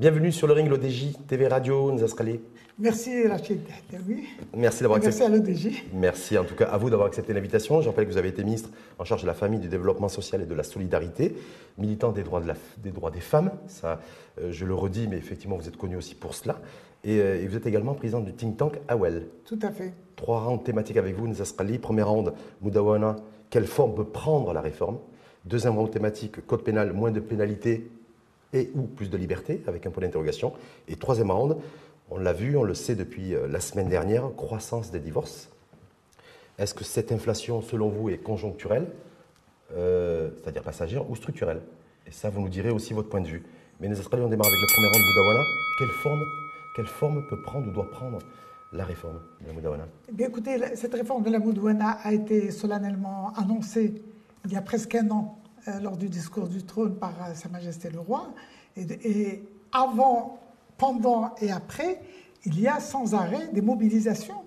Bienvenue sur le ring, l'ODJ, TV Radio, Nzasrali. Merci Rachid. Merci d'avoir accepté. Merci à l'ODJ. Merci en tout cas à vous d'avoir accepté l'invitation. Je rappelle que vous avez été ministre en charge de la famille, du développement social et de la solidarité, militant des droits, des, droits des femmes. Ça, euh, je le redis, mais effectivement, vous êtes connu aussi pour cela. Euh, et, vous êtes également président du think tank AWEL. Tout à fait. Trois rounds thématiques avec vous, Nzasrali. Première round, Moudawana, quelle forme peut prendre la réforme? Deuxième round thématique, code pénal, moins de pénalités et ou plus de liberté, avec un point d'interrogation. Et troisième round, on l'a vu, on le sait depuis euh, la semaine dernière, croissance des divorces. Est-ce que cette inflation, selon vous, est conjoncturelle, euh, c'est-à-dire passagère, ou structurelle? Et ça, vous nous direz aussi votre point de vue. Mais nous on démarre avec le premier round de Moudawana. Quelle forme, quelle forme peut prendre ou doit prendre la réforme de la Moudawana? Eh Écoutez, cette réforme de la Moudawana a été solennellement annoncée il y a presque un an lors du discours du trône par euh, Sa Majesté le Roi. Et, avant, pendant et après, il y a sans arrêt des mobilisations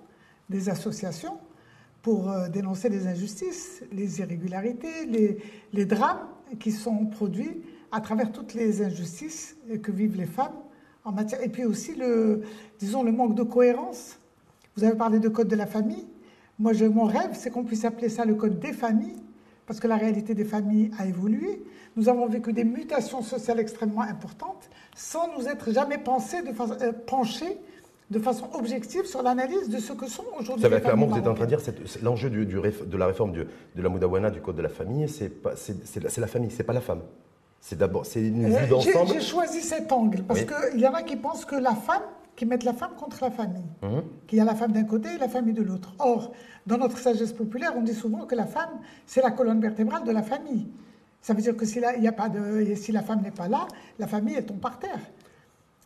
des associations pour euh, dénoncer les injustices, les irrégularités, les, les, drames qui sont produits à travers toutes les injustices que vivent les femmes en matière. Et puis aussi, le, disons, le manque de cohérence. Vous avez parlé de code de la famille. Moi, je, mon rêve, c'est qu'on puisse appeler ça le code des familles parce que la réalité des familles a évolué. Nous avons vécu des mutations sociales extrêmement importantes sans nous être jamais pensé de euh, penchés de façon objective sur l'analyse de ce que sont aujourd'hui les clairement, vous êtes en train de dire l'enjeu du, de la réforme de la Moudawana du Code de la famille, c'est la famille, c'est pas la femme. C'est d'abord c'est une vue euh, d'ensemble. J'ai choisi cet angle parce qu'il y en a qui pensent que la femme, qui mettent la femme contre la famille, mmh. qu'il y a la femme d'un côté et la famille de l'autre. Or, dans notre sagesse populaire, on dit souvent que la femme, c'est la colonne vertébrale de la famille. Ça veut dire que si la, y a pas de, si la femme n'est pas là, la famille, elle tombe par terre.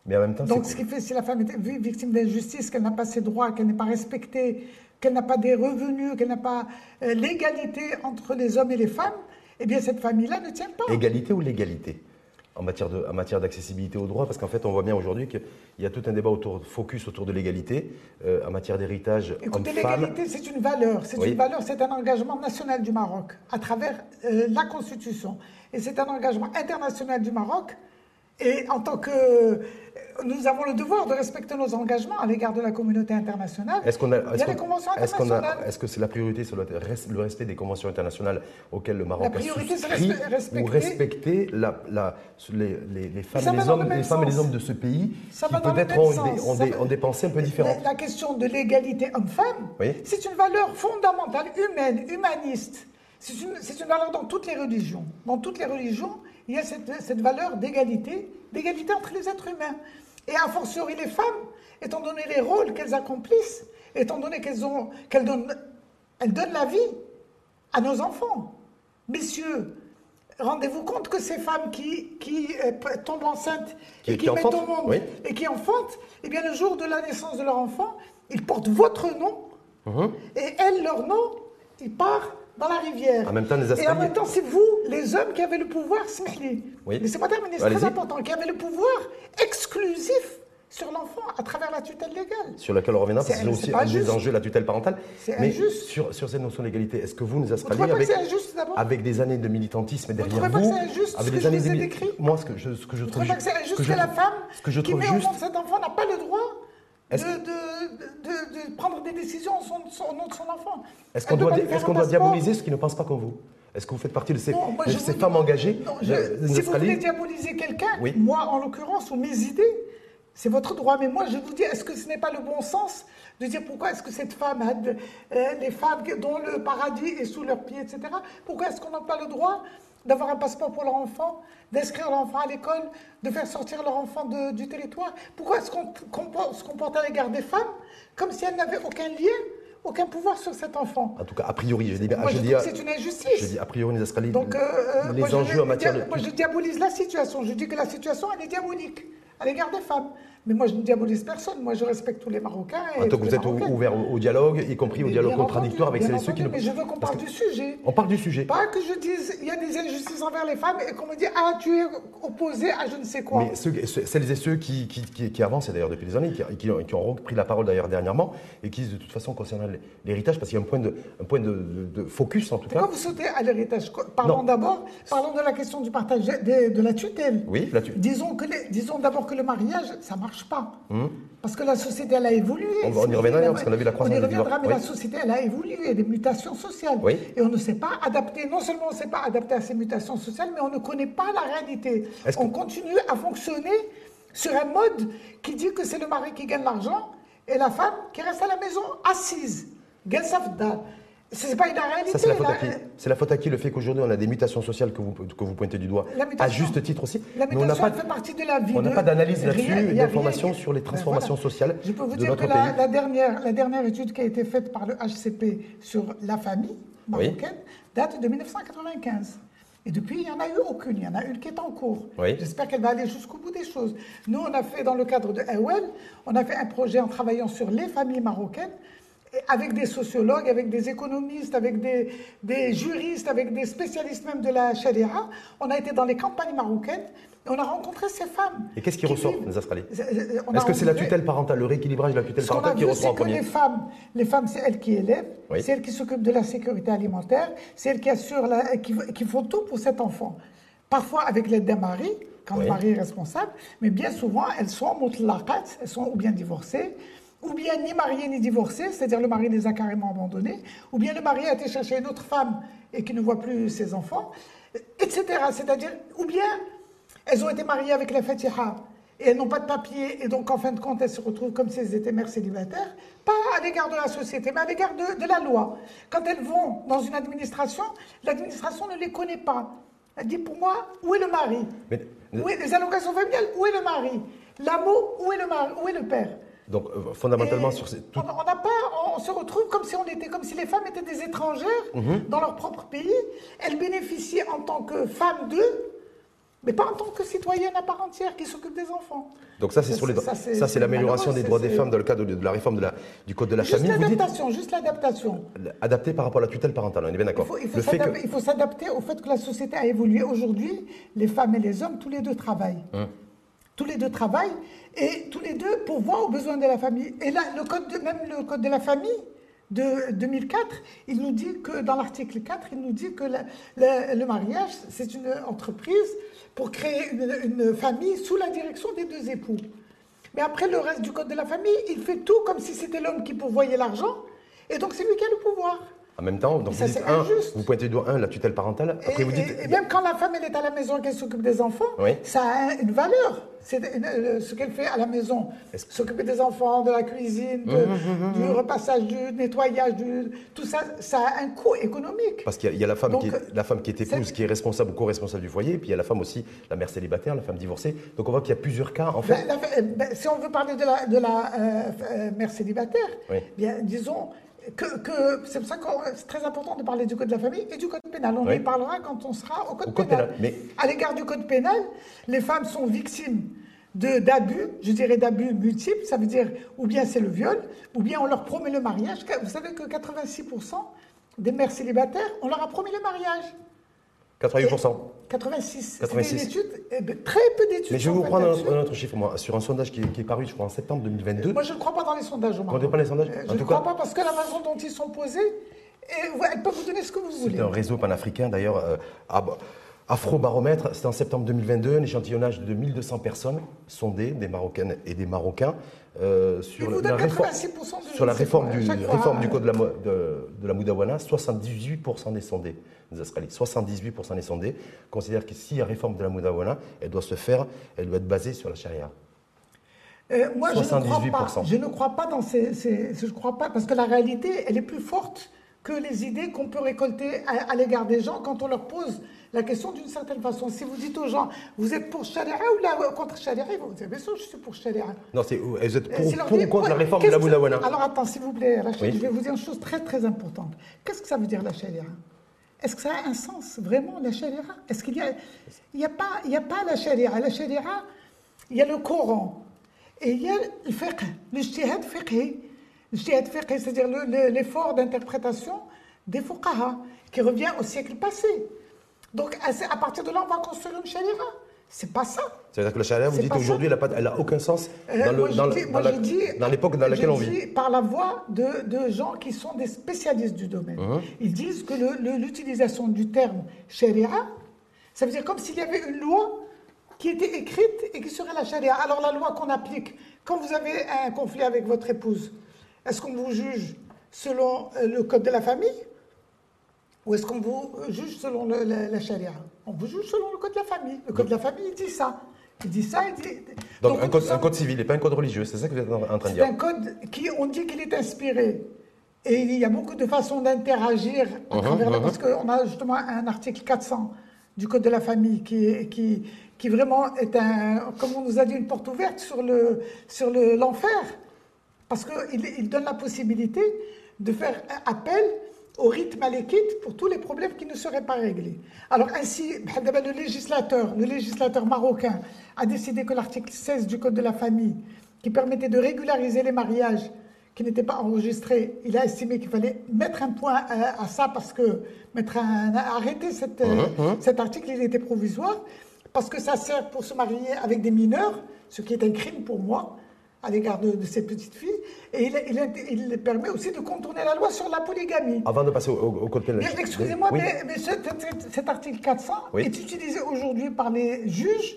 Mais en même temps, Donc, ce qui fait, si la femme est victime d'injustice, qu'elle n'a pas ses droits, qu'elle n'est pas respectée, qu'elle n'a pas des revenus, qu'elle n'a pas euh, l'égalité entre les hommes et les femmes, eh bien, cette famille-là ne tient pas. Égalité ou légalité? En matière, de, en matière d'accessibilité aux droits, parce qu'en fait, on voit bien aujourd'hui qu'il y a tout un débat autour, focus autour de l'égalité euh, en matière d'héritage. Écoutez, l'égalité, c'est une valeur, c'est une valeur, c'est un engagement national du Maroc à travers euh, la Constitution, et c'est un engagement international du Maroc. Et en tant que nous avons le devoir de respecter nos engagements à l'égard de la communauté internationale. Est-ce qu'on a, il y a les conventions internationales. Est-ce que c'est la priorité sur le respect des conventions internationales auxquelles le Maroc a souscrit respecter, ou respecter la, la, les, les, femmes, et les, hommes, les femmes et les hommes de ce pays qui peut-être ont, des, ont, des, pensées un peu différentes La question de l'égalité homme-femme, c'est une valeur fondamentale, humaine, humaniste. C'est une, une, valeur dans toutes les religions. Dans toutes les religions, il y a cette, cette valeur d'égalité, d'égalité entre les êtres humains. Et a fortiori les femmes, étant donné les rôles qu'elles accomplissent, étant donné qu'elles donnent, elles donnent la vie à nos enfants. Messieurs, rendez-vous compte que ces femmes qui, qui euh, tombent enceintes et qui, mettent au monde et qui enfantent, eh bien le jour de la naissance de leur enfant, ils portent votre nom uh-huh. et elles, leur nom, ils partent dans la rivière. En même temps, les Et en même temps, c'est vous, les hommes, qui avez le pouvoir, oui. laissez-moi terminer, c'est très important, qui avez le pouvoir exclusif sur l'enfant à travers la tutelle légale. Sur laquelle on reviendra, parce que c'est aussi un des enjeux, la tutelle parentale. C'est Mais injuste. Sur, sur cette notion d'égalité, est-ce que vous nous aspirez avec, avec des années de militantisme derrière vous, vous pas que injuste, avec des années de décrit Moi, ce que je, ce que je trouve juste, que c'est injuste que, la femme ce que je qui trouve met juste, cet enfant n'a pas le droit de, de, de, prendre des décisions au nom de son enfant. Est-ce qu'on doit, est doit diaboliser ceux qui ne pensent pas comme vous? Est-ce que vous faites partie de ces, ces femmes engagées Si vous voulez diaboliser quelqu'un, moi en l'occurrence, ou mes idées, c'est votre droit. Mais moi, je vous dis, est-ce que ce n'est pas le bon sens de dire pourquoi est-ce que cette femme, euh, les femmes dont le paradis est sous leurs pieds, etc., pourquoi est-ce qu'on n'a pas le droit d'avoir un passeport pour leur enfant, d'inscrire leur enfant à l'école, de faire sortir leur enfant du territoire Pourquoi est-ce qu'on se comporte à l'égard des femmes comme si elles n'avaient aucun lien aucun pouvoir sur cet enfant? En tout cas, a priori, je dis, moi, je, dis, c'est une injustice. Je dis a priori, les Donc, euh, les enjeux en matière de... Moi, je diabolise la situation. Je dis que la situation, elle est diabolique à l'égard des femmes. Mais moi, je ne diabolise personne. Moi, je respecte tous les Marocains. Et donc, vous êtes ouvert au, dialogue, y compris au dialogue contradictoire avec celles et ceux qui ne. Mais je veux qu'on parle du sujet. On parle du sujet. Pas que je dise il y a des injustices envers les femmes et qu'on me dit ah tu es opposé à je ne sais quoi. Mais celles et ceux qui, qui, qui, avancent d'ailleurs depuis des années, qui, qui, ont pris la parole d'ailleurs dernièrement et qui disent de toute façon concernant l'héritage, parce qu'il y a un point de, un point de, focus en tout Pourquoi cas. vous sautez à l'héritage? Parlons d'abord, parlons de la question du partage de, de la tutelle. Oui, la tutelle. Disons que disons d'abord que le mariage ça marche pas. Hum. Parce que la société, elle a évolué. On, y reviendra, parce qu'on a vu la croissance On y reviendra, mais la société, elle a évolué. Des mutations sociales. Et on ne s'est pas adapté. Non seulement on ne s'est pas adapté à ces mutations sociales, mais on ne connaît pas la réalité. On continue à fonctionner sur un mode qui dit que c'est le mari qui gagne l'argent et la femme qui reste à la maison assise. C'est pas une réalité. c'est la, faute à qui? C'est la faute à qui? Le fait qu'aujourd'hui on a des mutations sociales que vous, que vous pointez du doigt À juste titre aussi. La mutation on fait partie de la vie. On n'a pas d'analyse là-dessus, d'informations sur les ben transformations sociales. Je peux vous dire que la, dernière, la dernière étude qui a été faite par le HCP sur la famille marocaine date de 1995. Et depuis, il n'y en a eu aucune. Il y en a une qui est en cours. J'espère qu'elle va aller jusqu'au bout des choses. Nous, on a fait, dans le cadre de EWEL, on a fait un projet en travaillant sur les familles marocaines avec des sociologues, avec des économistes, avec des, des, juristes, avec des spécialistes même de la charia. On a été dans les campagnes marocaines et on a rencontré ces femmes. Et qu'est-ce qui, ressort, les Astraliens Est-ce que c'est la tutelle parentale, le rééquilibrage de la tutelle parentale qui ressort en premier les femmes, les femmes, c'est elles qui élèvent, c'est elles qui s'occupent de la sécurité alimentaire, c'est elles qui assurent, la, qui, qui, font tout pour cet enfant. Parfois avec l'aide d'un mari, quand le mari est responsable, mais bien souvent, elles sont elles sont ou bien divorcées, ou bien ni marié ni divorcé, c'est-à-dire le mari les a carrément abandonnés, ou bien le mari a été chercher une autre femme et qui ne voit plus ses enfants, etc. C'est-à-dire, ou bien elles ont été mariées avec la Fatiha et elles n'ont pas de papier, et donc en fin de compte elles se retrouvent comme si elles étaient mères célibataires, pas à l'égard de la société, mais à l'égard de, la loi. Quand elles vont dans une administration, l'administration ne les connaît pas. Elle dit pour moi, où est le mari? Où est, Les allocations familiales, où est le mari? L'amour, où est le mari? Où est le père? Donc euh, fondamentalement sur ces, on, pas, on se retrouve comme si on était, comme si les femmes étaient des étrangères mhm. dans leur propre pays. Elles bénéficient en tant que femmes d'eux, mais pas en tant que citoyennes à part entière qui s'occupent des enfants. Donc ça, c'est sur les ça, c'est l'amélioration des droits des femmes dans le cadre de, la réforme de la, du code de la juste famille. L'adaptation, juste l'adaptation. Adapté par rapport à la tutelle parentale, on est bien d'accord. Il faut, s'adapter au fait que la société a évolué. Aujourd'hui, les femmes et les hommes, tous les deux travaillent. Hum. Tous les deux travaillent et tous les deux pourvoient aux besoins de la famille. Et là, le code de, même le code de la famille de 2004, il nous dit que dans l'article 4, il nous dit que le mariage, c'est une entreprise pour créer une, famille sous la direction des deux époux. Mais après, le reste du code de la famille, il fait tout comme si c'était l'homme qui pourvoyait l'argent, et donc c'est lui qui a le pouvoir. En même temps, donc vous, dites un, vous pointez du doigt un, la tutelle parentale. Après, vous dites, et, même quand la femme elle est à la maison et qu'elle s'occupe des enfants, ça a une valeur. C'est euh, ce qu'elle fait à la maison. S'occuper des enfants, de la cuisine, mmh, mmh, mmh, du repassage, du nettoyage, du, tout ça, ça a un coût économique. Parce qu'il y, a la femme, qui est, la femme qui est épouse, qui est responsable ou co-responsable du foyer, puis il y a la femme aussi, la mère célibataire, la femme divorcée. Donc on voit qu'il y a plusieurs cas en fait. Ben, ben, si on veut parler de la, de la euh, euh, mère célibataire, bien, disons, que, c'est pour ça que c'est très important de parler du code de la famille et du code pénal. On y parlera quand on sera au code, pénal. Mais... À l'égard du code pénal, les femmes sont victimes d'abus, je dirais d'abus multiples, ça veut dire ou bien c'est le viol, ou bien on leur promet le mariage. Vous savez que 86% des mères célibataires, on leur a promis le mariage. 88%. 86. 86. Eh ben, très peu d'études. Mais je vais vous prendre un, autre chiffre, moi, sur un sondage qui, est paru, je crois, en septembre 2022. Moi, je ne crois pas dans les sondages, Vous ne pas les sondages Je ne crois pas parce que la façon dont ils sont posés, et, elles peuvent vous donner ce que vous voulez. C'est un réseau panafricain, d'ailleurs. Euh, Afrobaromètre, c'était en septembre 2022, un échantillonnage de 1200 personnes sondées, des Marocaines et des Marocains, euh, sur, la réforme, sur la réforme, du, réforme du code de la, de, de la Moudawana. 78% des sondés, des 78% des sondés considèrent que si la réforme de la Moudawana, elle doit se faire, elle doit être basée sur la charia. Euh, moi, 78%. je ne crois pas. Je ne crois pas dans ces, ces, Je crois pas, parce que la réalité, elle est plus forte que les idées qu'on peut récolter à, à l'égard des gens quand on leur pose la question d'une certaine façon. Si vous dites aux gens, vous êtes pour Sharia ou contre Sharia, ils vont dire, bien sûr, je suis pour Sharia. Non, c'est, vous êtes pour, ou contre la réforme de la Boudawana Alors attends, s'il vous plaît, je vais vous dire une chose très très importante. Qu'est-ce que ça veut dire la Sharia? Est-ce que ça a un sens, vraiment, la Sharia? Est-ce qu'il y a... Il n'y a, pas, il y a pas la Sharia? La Sharia, il y a le Coran. et il y a le fiqh, l'ijtihad fiqhi. L'ijtihad fiqhi, c'est-à-dire le- le- l'effort d'interprétation des fuqaha, qui revient au siècle passé. Donc à, partir de là, on va construire une sharia. C'est pas ça. C'est-à-dire que la charia, vous dites ça. elle n'a aucun sens dans l'époque dans laquelle on vit. par la voix de, de gens qui sont des spécialistes du domaine. Mhm. Ils disent que l'utilisation du terme sharia, ça veut dire comme s'il y avait une loi qui était écrite et qui serait la sharia. Alors la loi qu'on applique, quand vous avez un conflit avec votre épouse, est-ce qu'on vous juge selon euh, le code de la famille? Ou est-ce qu'on vous juge selon le- la, la charia? On vous juge selon le code de la famille. Le code de la famille, il dit ça. Il dit ça, il dit... Donc, Donc, un, code, un code civil et pas un code religieux, c'est ça que vous êtes en train de c'est dire un code qui, on dit qu'il est inspiré. Et il y a beaucoup de façons d'interagir à Mhm, travers mhm. Parce qu'on a justement un article 400 du Code de la famille qui, qui, qui vraiment est un, comme on nous a dit, une porte ouverte sur le sur le- l'enfer. Parce qu'il il donne la possibilité de faire appel au rite malékite pour tous les problèmes qui ne seraient pas réglés. Alors ainsi, le législateur, le législateur marocain a décidé que l'article 16 du Code de la famille, qui permettait de régulariser les mariages qui n'étaient pas enregistrés, il a estimé qu'il fallait mettre un point à, à ça parce que mettre un, arrêter cette, euh, cet article, il était provisoire, parce que ça sert pour se marier avec des mineurs, ce qui est un crime pour moi à l'égard de, de ces petites filles, et il, il- il permet aussi de contourner la loi sur la polygamie. Avant de passer au, au- au code pénal. Excusez-moi, Oui, mais, mais ce- cet, cet article 400 Oui. est utilisé aujourd'hui par les juges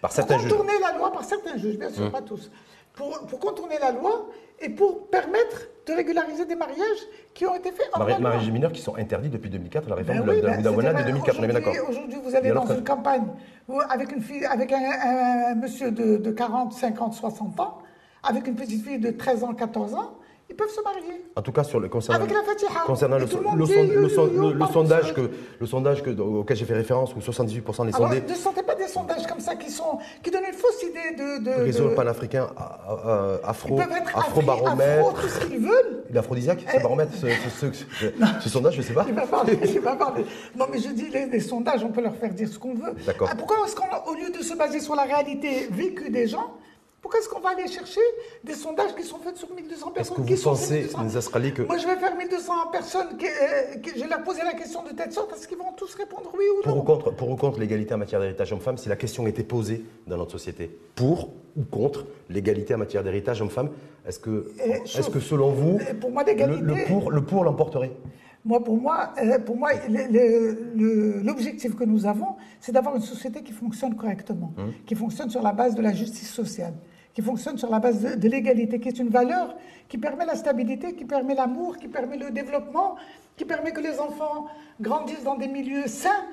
Par pour certains juges. contourner la loi, par certains juges, bien sûr, pas tous, pour, pour contourner la loi et pour permettre de régulariser des mariages qui ont été faits hors Mari- la loi. mariages mineurs qui sont interdits depuis 2004, la réforme Ben de la, oui, de la ben, de c'est-à-dire, 2004, on est bien aujourd'hui- d'accord. Aujourd'hui, vous allez dans une campagne où, avec, une fille, avec un, un- un monsieur de, de 40, 50, 60 ans, avec une petite fille de 13 ans, 14 ans, ils peuvent se marier. En tout cas, sur le, concernant, Avec la Fatiha. concernant Et le, dit, sondage, que, le sondage que, auquel j'ai fait référence, où 78% des Alors, sondés, ne sentez pas des sondages comme ça qui, sont, qui donnent une fausse idée de... de, réseau de- panafricain, ils afro, afro-baromètre, afro, tout ce qu'ils veulent. il est aphrodisiaque, ce Eh. baromètre, ce, ce- ce- sondage, je ne sais pas. Il va parler, il va parler. Non, mais je dis, les, les sondages, on peut leur faire dire ce qu'on veut. D'accord. Ah, pourquoi est-ce qu'au lieu de se baser sur la réalité vécue des gens, pourquoi est-ce qu'on va aller chercher des sondages qui sont faits sur 1200 Est-ce personnes que qui vous pensez, 1200? Nizas Khali, que Moi, je vais faire 1200 personnes, qui, euh, qui- je vais leur poser la question de telle sorte, est-ce qu'ils vont tous répondre oui ou pour ou non contre, pour ou contre l'égalité en matière d'héritage homme-femme, si la question était posée dans notre société, pour ou contre l'égalité en matière d'héritage homme-femme, est-ce que, est-ce chose- que selon vous, pour moi, le, l'égalité- le pour, le pour l'emporterait? Moi, pour moi, euh, pour moi, l'objectif que nous avons, c'est d'avoir une société qui fonctionne correctement, Hum. qui fonctionne sur la base de la justice sociale, qui fonctionne sur la base de, de l'égalité, qui est une valeur qui permet la stabilité, qui permet l'amour, qui permet le développement, qui permet que les enfants grandissent dans des milieux sains,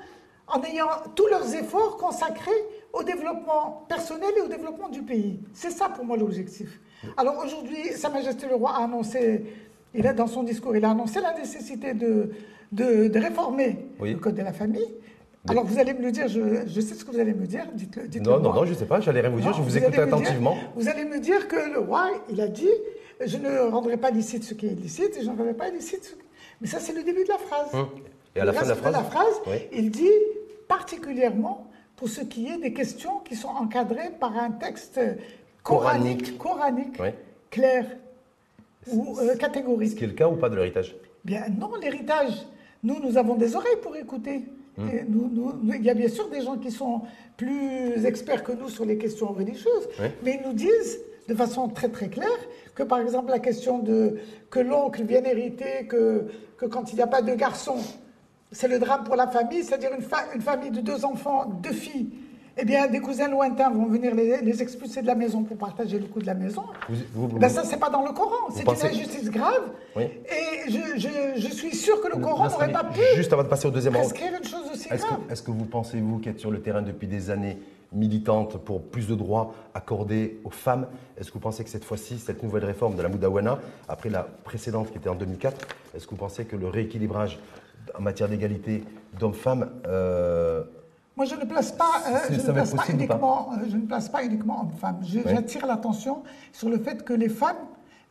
en ayant tous leurs efforts consacrés au développement personnel et au développement du pays. C'est ça pour moi l'objectif. Alors aujourd'hui, Sa Majesté le Roi a annoncé, il a, dans son discours, il a annoncé la nécessité de, de, de réformer Oui. le Code de la famille. Alors vous allez me le dire, je, je sais ce que vous allez me dire, dites-le. Non, non, non, je ne sais pas, j'allais rien vous dire, Non, je vous écoute dire- attentivement. vous allez me dire que le roi, il a dit, je ne rendrai pas licite ce qui est licite et je ne rendrai pas illicite ce qui... Mais ça, c'est le début de la phrase. Hum. Et à la fin de la phrase, Oui. il dit particulièrement pour ce qui est des questions qui sont encadrées par un texte coranique, coranique, Oui. clair ou euh, Ce catégorique. qui est le cas ou pas de l'héritage? Bien non, l'héritage, nous, nous avons des oreilles pour écouter. Et nous- nous- nous- il y a bien sûr des gens qui sont plus experts que nous sur les questions religieuses, Oui. mais ils nous disent de façon très très claire que par exemple la question de que l'oncle vienne hériter, que, que quand il n'y a pas de garçon, c'est le drame pour la famille, c'est-à-dire une, fa- une famille de deux enfants, deux filles, eh bien des cousins lointains vont venir les, les expulser de la maison pour partager le coût de la maison. Vous- vous- Ben ça, c'est pas dans le Coran, c'est pensez- une injustice grave. Oui. Et je, je- je suis sûr que le Coran n'aurait pas pu Juste avant de passer au deuxième round, une chose aussi Est-ce grave. que, est-ce que vous pensez, vous, qui êtes sur le terrain depuis des années, militante pour plus de droits accordés aux femmes, est-ce que vous pensez que cette fois-ci, cette nouvelle réforme de la Moudawana, après la précédente qui était en 2004, est-ce que vous pensez que le rééquilibrage en matière d'égalité d'hommes-femmes, euh, Moi, je ne place pas, euh, C'est- je ne place pas pas uniquement, euh, je ne place pas uniquement hommes-femmes. J'attire l'attention sur le fait que les femmes,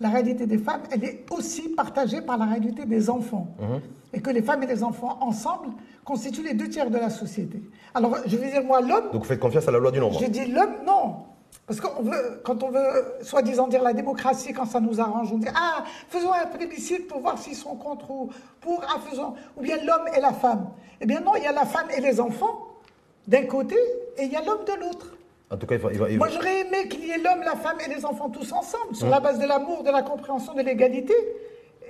la réalité des femmes, elle est aussi partagée par la réalité des enfants. Mhm. Et que les femmes et les enfants, ensemble, constituent les deux tiers de la société. Alors, je vais dire, moi, l'homme, donc vous faites confiance à la loi du nombre je dis l'homme, non. Parce que quand on veut, soi-disant, dire la démocratie, quand ça nous arrange, on dit Ah, faisons un plébiscite pour voir s'ils sont contre ou pour, ah, faisons. Ou bien l'homme et la femme. Eh bien, non, il y a la femme et les enfants d'un côté et il y a l'homme de l'autre. En tout cas, il va, il va, Moi, j'aurais aimé qu'il y ait l'homme, la femme et les enfants tous ensemble, sur la base de l'amour, de la compréhension, de l'égalité.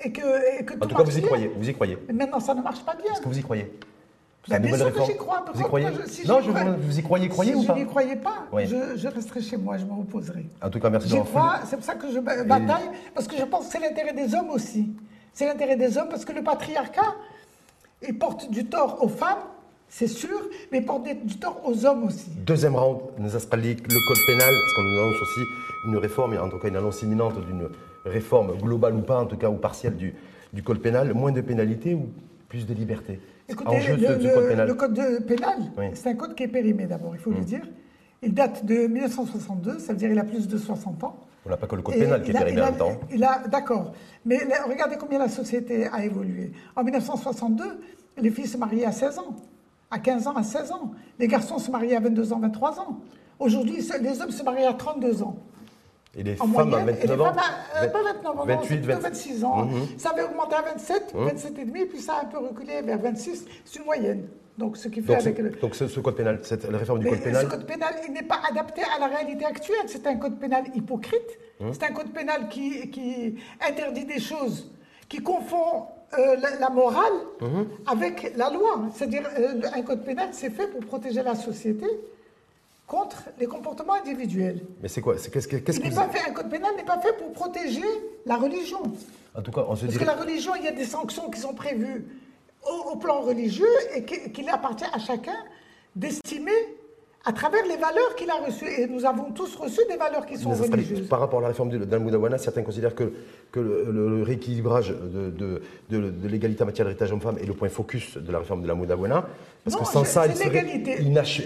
Et que, et que en tout, cas, vous y croyez. Vous y croyez. Mais maintenant, ça ne marche pas bien. Est-ce que vous y croyez? Bien sûr que j'y crois. Vous y croyez Non, je, vous y croyez, croyez si ou pas je n'y croyais pas, je, je, resterai chez moi, je me reposerai. En tout cas, merci J'y crois, c'est pour ça que je bataille, parce que je pense que c'est l'intérêt des hommes aussi. C'est l'intérêt des hommes, parce que le patriarcat, il porte du tort aux femmes, c'est sûr, mais il porte du tort aux hommes aussi. Deuxième round, nous le code pénal, parce qu'on nous annonce aussi une réforme, en tout cas une annonce imminente d'une réforme globale ou pas, en tout cas, ou partielle du, du code pénal, moins de pénalités ou plus de liberté? Écoutez, le, code pénal, c'est un code qui est périmé d'abord, il faut le mm. dire. Il date de 1962, ça veut dire qu'il a plus de 60 ans. On n'a pas que le code pénal qui est périmé en même temps. D'accord. Mais regardez combien la société a évolué. En 1962, les filles se mariaient à 16 ans, à 15 ans, à 16 ans. Les garçons se mariaient à 22 ans, 23 ans. Aujourd'hui, les hommes se marient à 32 ans. Et les femmes à 29 ans euh, Pas 29 ans, 28, 26 ans. Ça avait augmenté à 27, 27 et demi, puis ça a un peu reculé vers 26. C'est une moyenne. Donc, ce qui fait donc, avec le... donc ce, code pénal, cette, la réforme du code pénal. Ce code pénal, il n'est pas adapté à la réalité actuelle. C'est un code pénal hypocrite. Mhm. C'est un code pénal qui, qui, interdit des choses, qui confond euh, la, morale mhm. avec la loi. C'est-à-dire, euh, un code pénal, c'est fait pour protéger la société contre les comportements individuels. Mais c'est quoi? Qu'est-ce que, qu'est-ce pas fait, Un code pénal n'est pas fait pour protéger la religion. En tout cas, on se Parce que la religion, il y a des sanctions qui sont prévues au, plan religieux et qu'il appartient à chacun d'estimer à travers les valeurs qu'il a reçues. Et nous avons tous reçu des valeurs qui sont religieuses. Par rapport à la réforme d'Al-Moudawana, certains considèrent que, que le, rééquilibrage de, de, l'égalité en matière d'héritage homme-femme est le point focus de la réforme de la Moudawana. Parce que sans ça, elle serait,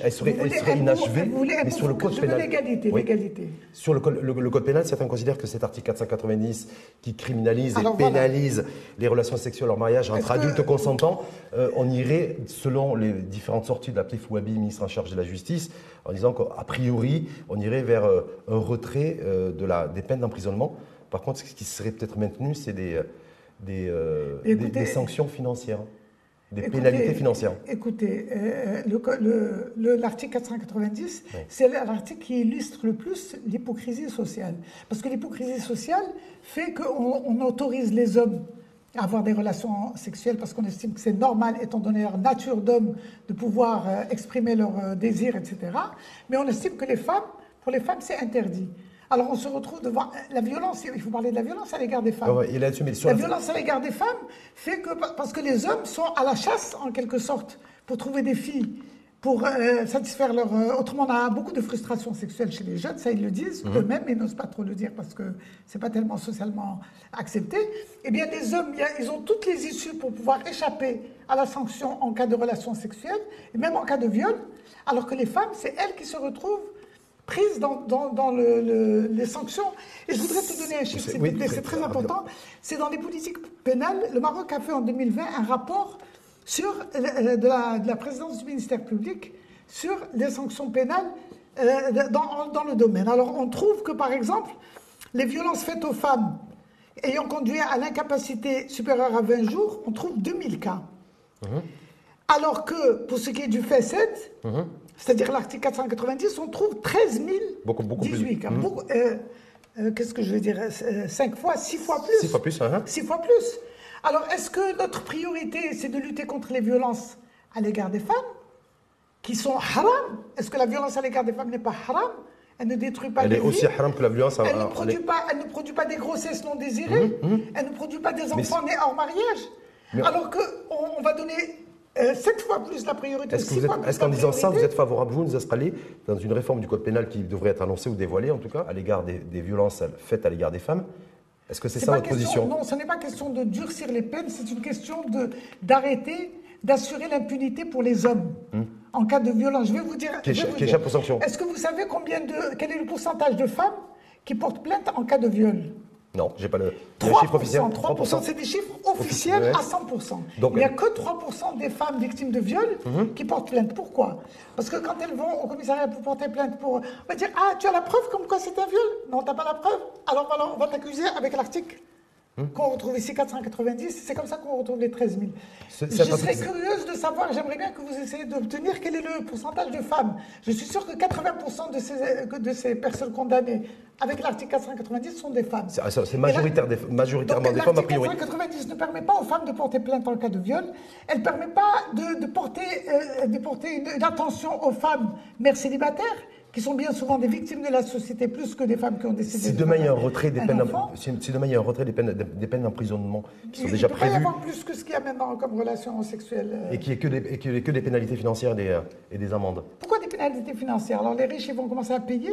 elle serait, inachevée. mais sur le code pénal. L'égalité, l'égalité. Sur le, code pénal, certains considèrent que cet article 490 qui criminalise et pénalise les relations sexuelles en mariage entre adultes consentants, euh, on irait, selon les différentes sorties de la Wahbi, ministre en charge de la justice, en disant qu'a priori, on irait vers euh, un retrait euh, de la, des peines d'emprisonnement. Par contre, ce qui serait peut-être maintenu, c'est des, des, des sanctions financières des pénalités financières. Écoutez, euh, l'article 490, c'est l'article qui illustre le plus l'hypocrisie sociale. Parce que l'hypocrisie sociale fait qu'on autorise les hommes avoir des relations sexuelles parce qu'on estime que c'est normal, étant donné leur nature d'homme, de pouvoir euh, exprimer leurs euh, désirs, etc. Mais on estime que les femmes, pour les femmes, c'est interdit. Alors on se retrouve devant la violence, il faut parler de la violence à l'égard des femmes. il a la, violence à l'égard des femmes fait que, parce que les hommes sont à la chasse en quelque sorte pour trouver des filles, pour euh, satisfaire leur... Euh, autrement, on a beaucoup de frustration sexuelle chez les jeunes, ça ils le disent mhm. eux-mêmes, ils n'osent pas trop le dire parce que c'est pas tellement socialement accepté. Eh bien les hommes, ils ont toutes les issues pour pouvoir échapper à la sanction en cas de relation sexuelle, et même en cas de viol, alors que les femmes, c'est elles qui se retrouvent prise dans, dans, le, les sanctions. Et je voudrais te donner un chiffre, c'est très important. C'est dans les politiques pénales. Le Maroc a fait en 2020 un rapport sur, euh, de, la, de la présidence du ministère public sur les sanctions pénales euh, dans, dans, le domaine. Alors on trouve que par exemple, les violences faites aux femmes ayant conduit à l'incapacité supérieure à 20 jours, on trouve 2000 cas. Mhm. Alors que pour ce qui est du fait 7, c'est-à-dire l'article 490, on trouve 13 000 beaucoup, beaucoup 18 cas. Mmh. Euh, qu'est-ce que je veux dire 5 euh, fois, 6 fois plus 6 fois plus, hein 6 fois plus. Alors, est-ce que notre priorité, c'est de lutter contre les violences à l'égard des femmes, qui sont haram? Est-ce que la violence à l'égard des femmes n'est pas haram? Elle ne détruit pas Elle est aussi haram que la violence à elle ne, produit pas, elle ne produit pas des grossesses non désirées. Mmh, mmh. Elle ne produit pas des enfants nés hors mariage. Alors qu'on on va donner euh, sept fois plus la priorité. Est-ce qu'en disant ça, vous êtes favorable, vous, Nizastrali, dans une réforme du code pénal qui devrait être annoncée ou dévoilée, en tout cas, à l'égard des, violences faites à l'égard des femmes Est-ce que c'est ça votre position Non, ce n'est pas question de durcir les peines, c'est une question d'arrêter, d'assurer l'impunité pour les hommes. Hmm. En cas de violence, je vais vous dire. Est-ce que vous savez combien de, quel est le pourcentage de femmes qui portent plainte en cas de viol? Non, j'ai pas le, le 3%, chiffre officiel. 3%, c'est des chiffres officiels Ouais. à 100%. Donc, Il n'y a euh, que 3% des femmes victimes de viol qui portent plainte. Pourquoi? Parce que quand elles vont au commissariat pour porter plainte, pour, on va dire Ah, tu as la preuve comme quoi c'est un viol? Non, tu n'as pas la preuve. Alors voilà, on va t'accuser avec l'article qu'on retrouve ici 490. C'est comme ça qu'on retrouve les 13 000. C'est- Je c'est serais curieuse de savoir, j'aimerais bien que vous essayiez d'obtenir quel est le pourcentage de femmes. Je suis sûr que 80% de ces, de ces personnes condamnées avec l'article 490 sont des femmes. C'est là- majoritaire des- majoritairement donc, des femmes, a l'article priori. 490 ne permet pas aux femmes de porter plainte en cas de viol. Elle ne permet pas de, de porter, euh, de porter une, une attention aux femmes mères célibataires, qui sont bien souvent des victimes de la société, plus que des femmes qui ont décidé Si de demain il y a un retrait des peines, enfant. si si demain il y a un retrait des peines, d'emprisonnement qui sont Il déjà ne peut pas y prévues avoir plus que ce qu'il y a maintenant comme relation sexuelle. euh. et qui est que des, et qui est que des pénalités financières des, euh, et des amendes. Pourquoi des pénalités financières? Alors les riches, ils vont commencer à payer,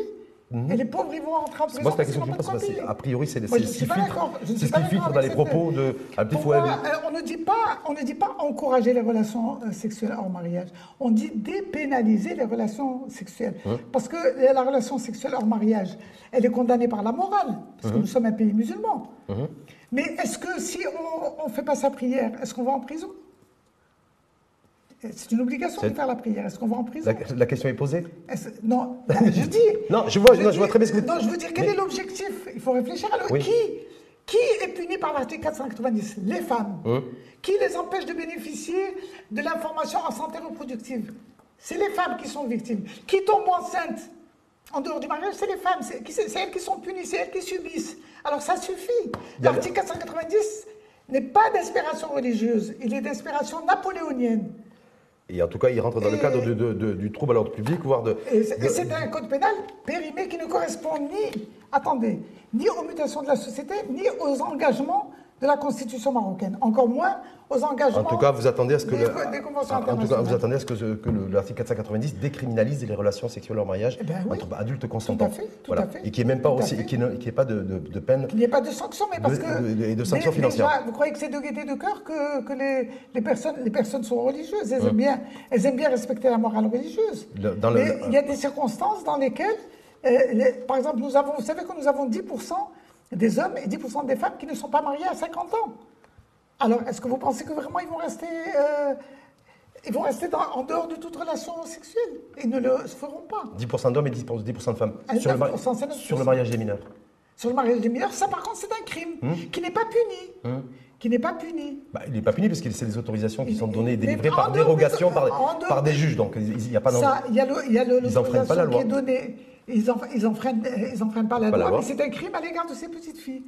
et les pauvres, ils vont rentrer en prison. Mhm. Moi, c'est la question que je pose. parce. A priori, c'est ce qui filtre, c'est ce qui filtre dans les propos de. Des Pour fois, moi, des- euh, on ne dit pas, on ne dit pas encourager les relations euh, sexuelles hors mariage. On dit dépénaliser les relations sexuelles. Parce que la relation sexuelle hors mariage, elle est condamnée par la morale, parce que nous sommes un pays musulman. Mais est-ce que si on ne fait pas sa prière, est-ce qu'on va en prison? C'est une obligation de faire la prière. Est-ce qu'on va en prison la, la question est posée. Non, je dis. Non, je vois- non, je vois très bien ce que- Non, je veux dire, quel Mais- est l'objectif? Il faut réfléchir à le Oui. qui. Qui est puni par l'article 490 Les femmes. Hein? Qui les empêche de bénéficier de l'information en santé reproductive? C'est les femmes qui sont victimes. Qui tombent enceintes en dehors du mariage, c'est les femmes. C'est elles qui sont punies, c'est elles qui subissent. Alors ça suffit. L'article 490 n'est pas d'inspiration religieuse, il est d'inspiration napoléonienne. Et en tout cas, il rentre dans le cadre de- de- de- du trouble à l'ordre public, voire de- et c'est un code pénal périmé qui ne correspond ni, attendez, ni aux mutations de la société, ni aux engagements de la Constitution marocaine. Encore moins aux engagements. En tout cas, vous attendez à ce que, le- conventions en tout cas, vous attendez à ce que, que le- l'article 490 décriminalise les relations sexuelles hors mariage Eh ben oui. entre adultes consentants. fait, tout Voilà. à fait, Et qui est même pas aussi, et qui n'est pas de, de- de peine. Il n'y a pas de sanctions, mais parce De- que. et de sanctions financières. déjà, vous croyez que c'est de gaieté de cœur que, que les, les personnes, les personnes sont religieuses? Elles, aiment bien, elles aiment bien respecter la morale religieuse. Le- dans le- mais il y a des circonstances dans lesquelles, euh, les- par exemple, nous avons, vous savez que nous avons 10% des hommes et 10% des femmes qui ne sont pas mariés à 50 ans. Alors, est-ce que vous pensez que vraiment ils vont rester, euh, ils vont rester dans- en dehors de toute relation sexuelle? Ils ne le feront pas. 10% d'hommes et 10%, 10% de femmes. Ah, sur, le, mari- 9%, c'est 9%. sur le mariage des mineurs. Sur le mariage des mineurs, ça par contre c'est un crime Hum. qui n'est pas puni. Qui n'est pas puni. Bah, il n'est pas puni parce que c'est des autorisations qui sont données et délivrées par de- dérogation par, des de- juges. Donc il n'y a pas d'en- Ça, il y a le- qui est donnée. Ils en- ils enfreignent, ils enfreignent pas la Pas loi, mais c'est un crime à l'égard de ces petites filles.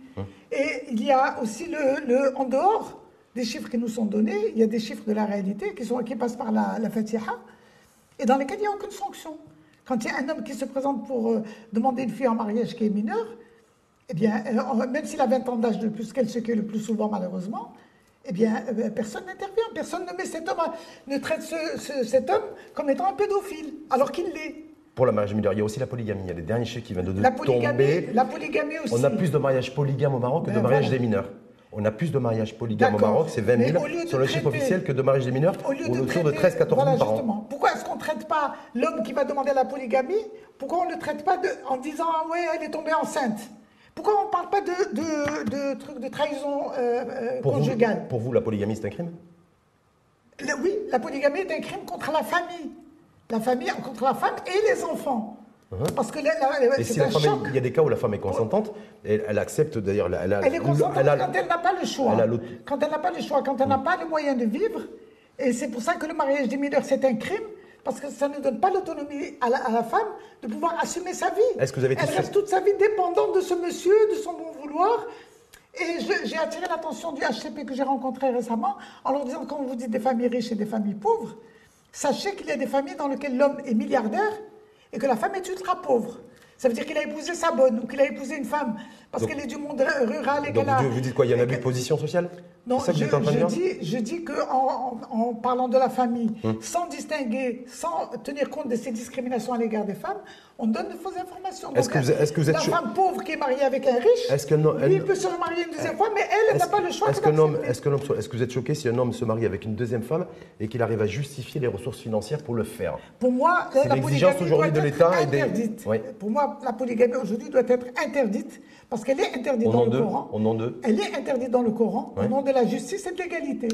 Et il y a aussi le, le- en dehors des chiffres qui nous sont donnés, il y a des chiffres de la réalité qui, sont, qui passent par la, la Fatiha et dans lesquels il n'y a aucune sanction. Quand il y a un homme qui se présente pour euh, demander une fille en mariage qui est mineure, eh bien, euh, même s'il a 20 ans d'âge de plus qu'elle, ce qui est le plus souvent malheureusement, eh bien, euh, personne n'intervient. Personne ne met cet homme, à- ne traite ce- ce- cet homme comme étant un pédophile, alors qu'il l'est. Pour le mariage mineur, il y a aussi la polygamie. Il y a les derniers chiffres qui viennent de, La polygamie, tomber. la polygamie aussi. On a plus de mariages polygames au Maroc que de Ben mariages voilà. des mineurs. On a plus de mariages polygames au. Maroc, c'est 20 Mais 000 au lieu de sur le chiffre officiel que de mariages des mineurs, Au lieu autour de, de traiter- 13-14 000 voilà, par an. justement. Pourquoi est-ce qu'on ne traite pas l'homme qui va demander la polygamie? Pourquoi on ne le traite pas de- en disant ah ouais, elle est tombée enceinte? Pourquoi on ne parle pas de, de, de trucs de trahison euh, euh, Pour vous, conjugale? pour vous, la polygamie, c'est un crime? Le- Oui, la polygamie est un crime contre la famille. La famille contre la femme et les enfants. Parce que Uh-huh. Si un femme, choc. est- il y a des cas où la femme est consentante, et elle accepte d'ailleurs. Elle, a- Elle est consentante elle quand elle n'a pas le choix. elle Quand elle n'a pas le choix, quand elle n'a pas le moyen de vivre. Et c'est pour ça que le mariage des mineurs, c'est un crime, parce que ça ne donne pas l'autonomie à la, à la femme de pouvoir assumer sa vie. Est-ce que vous avez Elle reste toute sa vie dépendante de ce monsieur, de son bon vouloir. Et j'ai attiré l'attention du HCP que j'ai rencontré récemment en leur disant quand vous dites des familles riches et des familles pauvres, sachez qu'il y a des familles dans lesquelles l'homme est milliardaire et que la femme est ultra pauvre. Ça veut dire qu'il a épousé sa bonne ou qu'il a épousé une femme parce qu'elle est du monde rural et qu'elle a. vous, dites quoi Il y a un abus de position sociale? Non, que je, de dis, je dis que en, parlant de la famille, Hum. sans distinguer, sans tenir compte de ces discriminations à l'égard des femmes, on donne de fausses informations. Est-ce que vous êtes- est-ce que vous êtes la femme pauvre qui est mariée avec un riche, Est-ce lui, il elle- peut se remarier une deuxième fois, mais elle, elle n'a pas le choix est-ce que homme, est-ce que vous êtes choqué si un homme se marie avec une deuxième femme et qu'il arrive à justifier les ressources financières pour le faire Pour moi, la polygamie aujourd'hui doit de être des- interdite. Oui. Pour moi, la polygamie aujourd'hui doit être interdite Parce qu'elle est interdite dans le Coran. Au nom de Elle est interdite dans le Coran Ouais. au nom de la justice et de l'égalité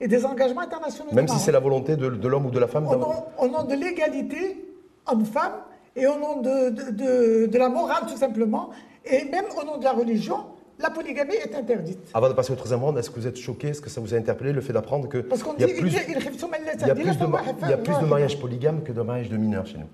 et des engagements internationaux. Même si c'est la volonté de, de l'homme ou de la femme au nom, au nom de l'égalité homme-femme et au nom de, de, la morale tout simplement et même au nom de la religion, la polygamie est interdite. Avant de passer au troisième round, est-ce que vous êtes choqué? Est-ce que ça vous a interpellé le fait d'apprendre que Parce qu'on dit y a plus de, ma- il y a plus de mariages polygames que de mariages de mineurs chez nous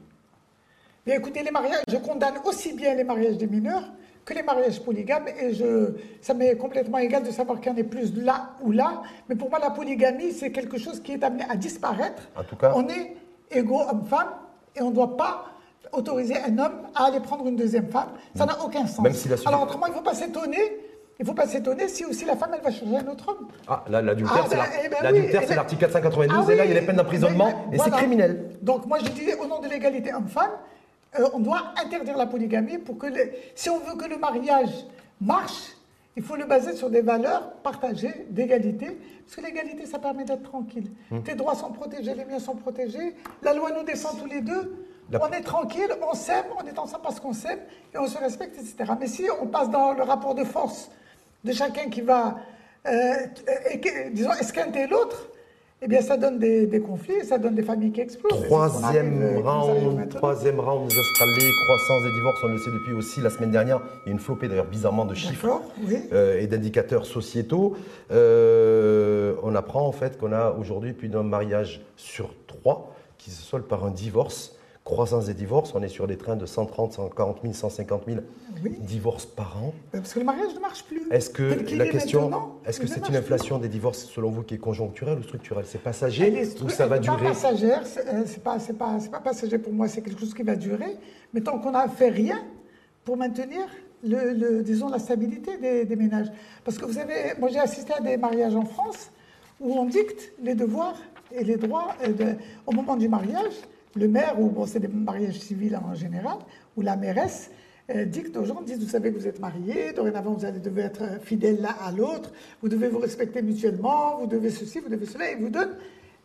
Bien, écoutez, les mariages, je condamne aussi bien les mariages des mineurs que les mariages polygames et je, ça m'est complètement égal de savoir qu'il y en ait plus là ou là. Mais pour moi, la polygamie, c'est quelque chose qui est amené à disparaître. En tout cas- on est égaux homme-femme et on ne doit pas autoriser un homme à aller prendre une deuxième femme. Ça n'a aucun sens. Même si la Alors autrement, il ne faut pas s'étonner. Il faut pas s'étonner si aussi la femme, elle va changer un autre homme. Ah, là, l'adultère, Ah, c'est ben, l'article 492, Ah et là, il y a les peines d'emprisonnement, et c'est criminel. Donc moi je disais, au nom de l'égalité homme-femme, euh, on doit interdire la polygamie pour que, les- si on veut que le mariage marche, il faut le baser sur des valeurs partagées d'égalité, parce que l'égalité, ça permet d'être tranquille. Hum. Tes droits sont protégés, les miens sont protégés, la loi nous descend tous les deux, La- on est tranquille, on s'aime, on est ensemble parce qu'on s'aime, et on se respecte, etc. Mais si on passe dans le rapport de force de chacun qui va, euh, et disons, esquinter l'autre, eh bien, ça donne des, des conflits, ça donne des familles qui explosent. Troisième arrive round, troisième round Australiens, croissance des divorces, on le sait depuis aussi la semaine dernière. Il y a une flopée d'ailleurs bizarrement de chiffres oui. euh, et d'indicateurs sociétaux. Euh, on apprend en fait qu'on a aujourd'hui plus d'un mariage sur trois qui se solde par un divorce. Croissance des divorces, on est sur des trains de 130, 140 000, 150 000 Oui. divorces par an. Parce que le mariage ne marche plus. Est-ce que la est question, est-ce que c'est une plus. inflation des divorces selon vous qui est conjoncturelle ou structurelle? C'est passager ou ça va est pas durer? passagère, c'est euh, pas, c'est pas, c'est pas passager pour moi, c'est quelque chose qui va durer. Mais tant qu'on n'a fait rien pour maintenir, le, le- disons, la stabilité des, des ménages. Parce que vous savez, moi j'ai assisté à des mariages en France où on dicte les devoirs et les droits euh, de- au moment du mariage. Le maire, ou bon, c'est des mariages civils en général, ou la mairesse euh, dicte aux gens, disent, vous savez que vous êtes mariés, dorénavant vous allez, devez être fidèles l'un à l'autre, vous devez vous respecter mutuellement, vous devez ceci, vous devez cela, et vous donne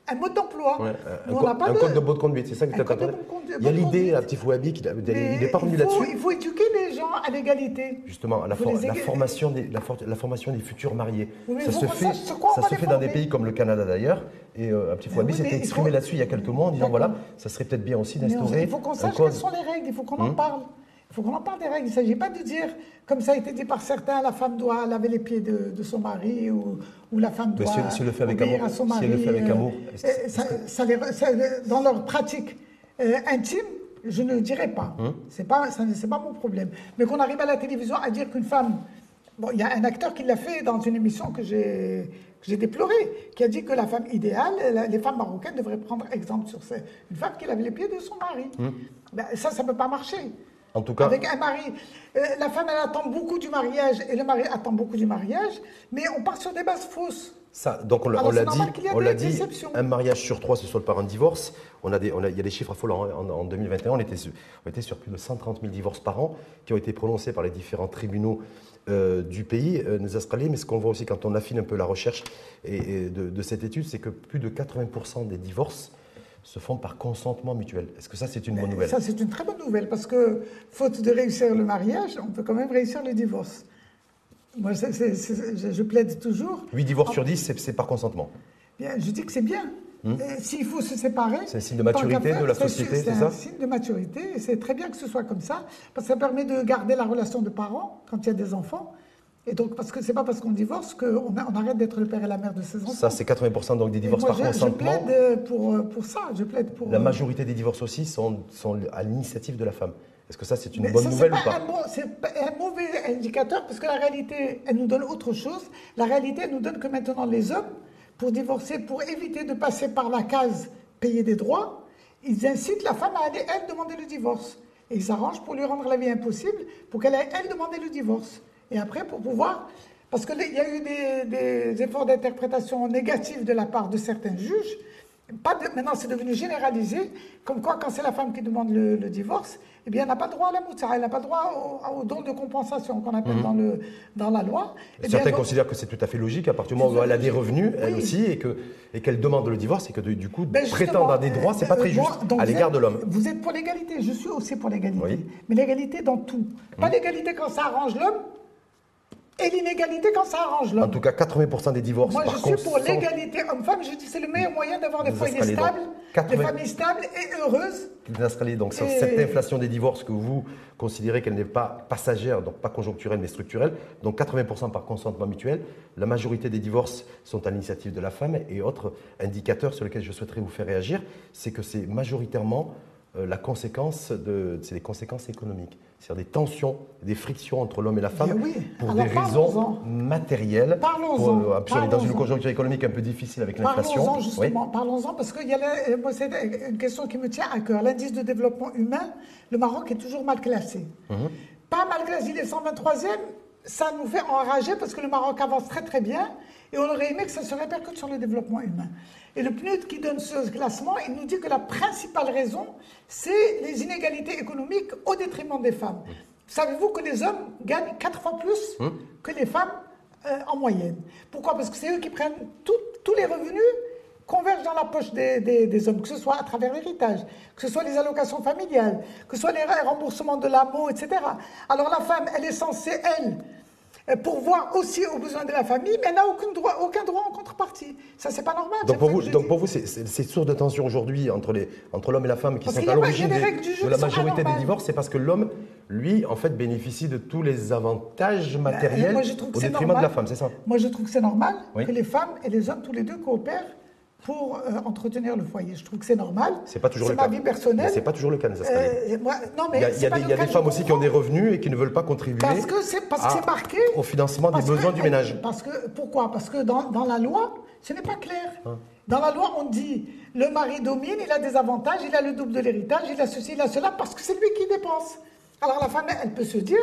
un mode d'emploi. Ouais, un, Nous, on co- n'a pas un de- code de bonne conduite, c'est ça que tu de conduite- Il y a l'idée, la petite Fouabi, qui- il n'est pas revenu là-dessus. Il faut éduquer les gens à l'égalité. Justement, la, for- formation des, la, for- la formation des futurs mariés. Oui, ça se fait, ça se fait dans des pays comme le Canada d'ailleurs. Et euh, un petit Fouabi oui, s'était exprimé faut- là-dessus il y a quelques mois en disant voilà, ça serait peut-être bien aussi d'instaurer il faut qu'on sache quelles sont les règles, il faut qu'on en parle. Il faut qu'on en parle des règles. Il ne s'agit pas de dire, comme ça a été dit par certains, la femme doit laver les pieds de, de son mari ou, ou la femme doit si si le fait avec obéir amour, à son si mari. elle le fait avec euh, amour, euh, ça- ça les- ça- dans leur pratique euh, intime, je ne dirais pas. Hum. C'est pas, ça c'est pas mon problème. Mais qu'on arrive à la télévision à dire qu'une femme, bon, il y a un acteur qui l'a fait dans une émission que j'ai déplorée, qui a dit que la femme idéale, la- les femmes marocaines devraient prendre exemple sur ces- une femme qui lave les pieds de son mari. Hum. Ben, ça, ça ne peut pas marcher. En tout cas, Avec un mari, euh, la femme, elle attend beaucoup du mariage et le mari attend beaucoup du mariage, mais on part sur des bases fausses. Ça, donc on l'a on l'a dit, on l'a un mariage sur trois se solde par un divorce. On a des, on a- il y a des chiffres affolants. hein. En, en 2021, on était, sur, on était sur plus de 130 000 divorces par an qui ont été prononcés par les différents tribunaux euh, du pays, euh, nous Australiens. Mais ce qu'on voit aussi quand on affine un peu la recherche et, et de, de cette étude, c'est que plus de 80% des divorces se font par consentement mutuel. Est-ce que ça, c'est une bonne nouvelle? Ça, c'est une très bonne nouvelle parce que, faute de réussir le mariage, on peut quand même réussir le divorce. Moi, c'est- c'est- c'est- je, je plaide toujours. 8 divorces sur 10, c'est- c'est par consentement. Bien, je dis que c'est bien. Et S'il faut se séparer. Hmm. C'est un signe de maturité de la c'est société, c'est C'est ça un signe de maturité et c'est très bien que ce soit comme ça parce que ça permet de garder la relation de parents quand il y a des enfants. Et donc, parce que c'est pas parce qu'on divorce qu'on on arrête d'être le père et la mère de ses enfants. Ça, c'est 80% donc des divorces moi, par je, je consentement. plaide euh, pour, euh, pour ça. Je plaide pour. La euh, majorité des divorces aussi sont, sont à l'initiative de la femme. Est-ce que ça, c'est une Mais bonne ça, nouvelle ou pas pas un bon- C'est un mauvais indicateur parce que la réalité, elle nous donne autre chose. La réalité, elle nous donne que maintenant, les hommes, pour divorcer, pour éviter de passer par la case payer des droits, ils incitent la femme à aller, elle, demander le divorce. Et ils s'arrangent pour lui rendre la vie impossible, pour qu'elle aille, elle, demander le divorce. Et après, pour pouvoir. Parce qu'il y a eu des, des efforts d'interprétation négatifs de la part de certains juges. Pas de- maintenant, c'est devenu généralisé, comme quoi, quand c'est la femme qui demande le, le divorce, eh bien, elle n'a pas droit à la moussa, elle n'a pas droit au, au don de compensation qu'on appelle dans, le, dans la loi. Eh bien, Certains considèrent que c'est tout à fait logique à partir du moment où elle a des revenus, elle aussi, et que et qu'elle demande le divorce, et que de- du coup, Ben, prétendre à des droits, c'est pas très euh, moi, juste à l'égard de l'homme. Vous êtes pour l'égalité, je suis aussi pour l'égalité. Oui. Mais l'égalité dans tout. Pas l'égalité quand ça arrange l'homme et l'inégalité quand ça arrange En l'homme. tout cas, 80% des divorces. Moi, je suis pour sont- l'égalité homme-femme. Je dis c'est le meilleur moyen d'avoir des foyers stables, 80 des familles stables et heureuses. Donc Et- cette inflation des divorces que vous considérez qu'elle n'est pas passagère, donc pas conjoncturelle mais structurelle, donc 80% par consentement mutuel, la majorité des divorces sont à l'initiative de la femme et autre indicateur sur lequel je souhaiterais vous faire réagir, c'est que c'est majoritairement euh, la conséquence de, c'est des conséquences économiques, c'est-à-dire des tensions, des frictions entre l'homme et la femme oui. pour des raisons matérielles. Parlons-en. Euh, dans une conjoncture économique un peu difficile avec l'inflation. Parlons-en Oui. justement, parlons-en parce que y a la- euh, c'est une question qui me tient à cœur. L'indice de développement humain, le Maroc est toujours mal classé. Mhm. Pas mal classé, il est 123e, ça nous fait enrager parce que le Maroc avance très très bien et on aurait aimé que ça se répercute sur le développement humain. Et le PNUD qui donne ce classement, il nous dit que la principale raison, c'est les inégalités économiques au détriment des femmes. Savez-vous que les hommes gagnent quatre fois plus Hum. que les femmes euh, en moyenne? Pourquoi? Parce que c'est eux qui prennent tout- tous les revenus convergent dans la poche des, des- des hommes, que ce soit à travers l'héritage, que ce soit les allocations familiales, que ce soit les remboursements de l'AMO, etc. Alors la femme, elle est censée, elle, pourvoir aussi aux besoins de la famille, mais elle n'a aucun droit, aucun droit en contrepartie. Ça, c'est pas normal. Donc pour vous, donc pour c'est source de tension aujourd'hui entre l'homme et la femme qui Parce sont à l'origine de la majorité des divorces, c'est parce que l'homme, lui, en fait, bénéficie de tous les avantages matériels moi, trouve que au détriment normal. de la femme, c'est ça? Moi, je trouve que c'est normal Oui. que les femmes et les hommes, tous les deux, coopèrent pour euh, entretenir le foyer. Je trouve que c'est normal. C'est pas toujours le ma cas. vie personnelle. C'est pas toujours le cas. Euh, moi- non, mais Il y a, y des, y a femmes aussi qui ont des revenus et qui ne veulent pas contribuer Parce que c'est marqué. au financement des besoins que- du ménage. Parce que pourquoi? Parce que dans, dans la loi, ce n'est pas clair. Hein. Dans la loi, on dit le mari domine, il a des avantages, il a le double de l'héritage, il a ceci, il a cela, parce que c'est lui qui dépense. Alors la femme, elle peut se dire.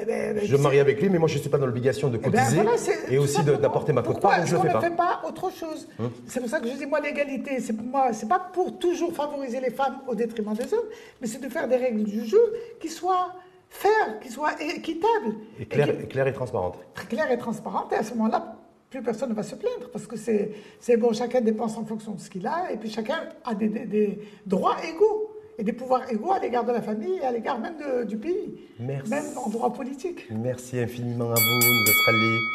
Eh ben, Je me marie avec lui, mais moi je ne suis pas dans l'obligation de eh ben, cotiser voilà, et aussi d'apporter ma Pourquoi est-ce je le fais ne pas. fait pas autre chose C'est pour ça que je dis, moi, l'égalité, c'est pour moi, c'est pas pour toujours favoriser les femmes au détriment des hommes, mais c'est de faire des règles du jeu qui soient faires, qui soient équitables. Et claire, qui- et claire et transparente. claire et transparente. Et à ce moment-là, plus personne ne va se plaindre parce que c'est c'est bon, chacun dépense en fonction de ce qu'il a et puis chacun a des, des- des droits égaux et des pouvoirs égaux à l'égard de la famille et à l'égard même de- du pays, Merci. même en droit politique. Merci infiniment à vous, Nessa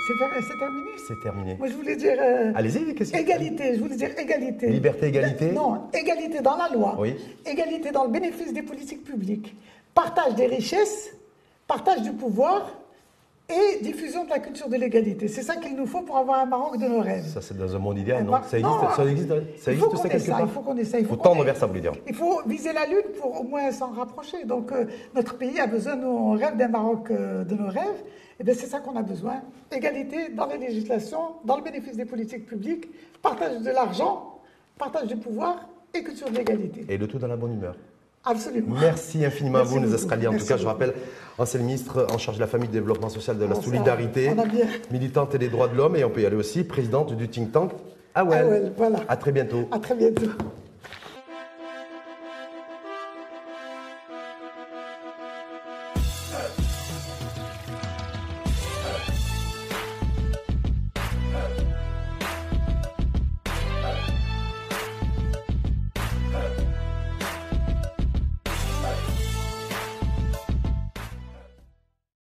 C'est ver- c'est terminé. C'est terminé. Moi, je voulais dire euh, Allez-y, les questions. égalité. Je voulais dire égalité. Liberté, égalité Non, égalité dans la loi. Oui. Égalité dans le bénéfice des politiques publiques. Partage des richesses, partage du pouvoir et diffusion de la culture de l'égalité. C'est ça qu'il nous faut pour avoir un Maroc de nos rêves. Ça, c'est dans un monde idéal, Eh non ben, Ça existe, non, ça existe, ça il faut existe qu'on ça ça, part il faut qu'on ça, il faut faut tendre vers ça, vous voulez dire. Il faut viser la lune pour au moins s'en rapprocher. Donc euh, notre pays a besoin, nous on rêve d'un Maroc euh, de nos rêves, et bien c'est ça qu'on a besoin. Égalité dans les législations, dans le bénéfice des politiques publiques, partage de l'argent, partage du pouvoir et culture de l'égalité. Et le tout dans la bonne humeur. Absolument. Merci infiniment Merci à vous, Neza. Scalia. En tout cas, je rappelle, ancien ministre en charge de la famille, du développement social, de la On solidarité, on a bien. militante des droits de l'homme, et on peut y aller aussi, présidente du think tank AWEL. AWEL, voilà. À très bientôt. À très bientôt.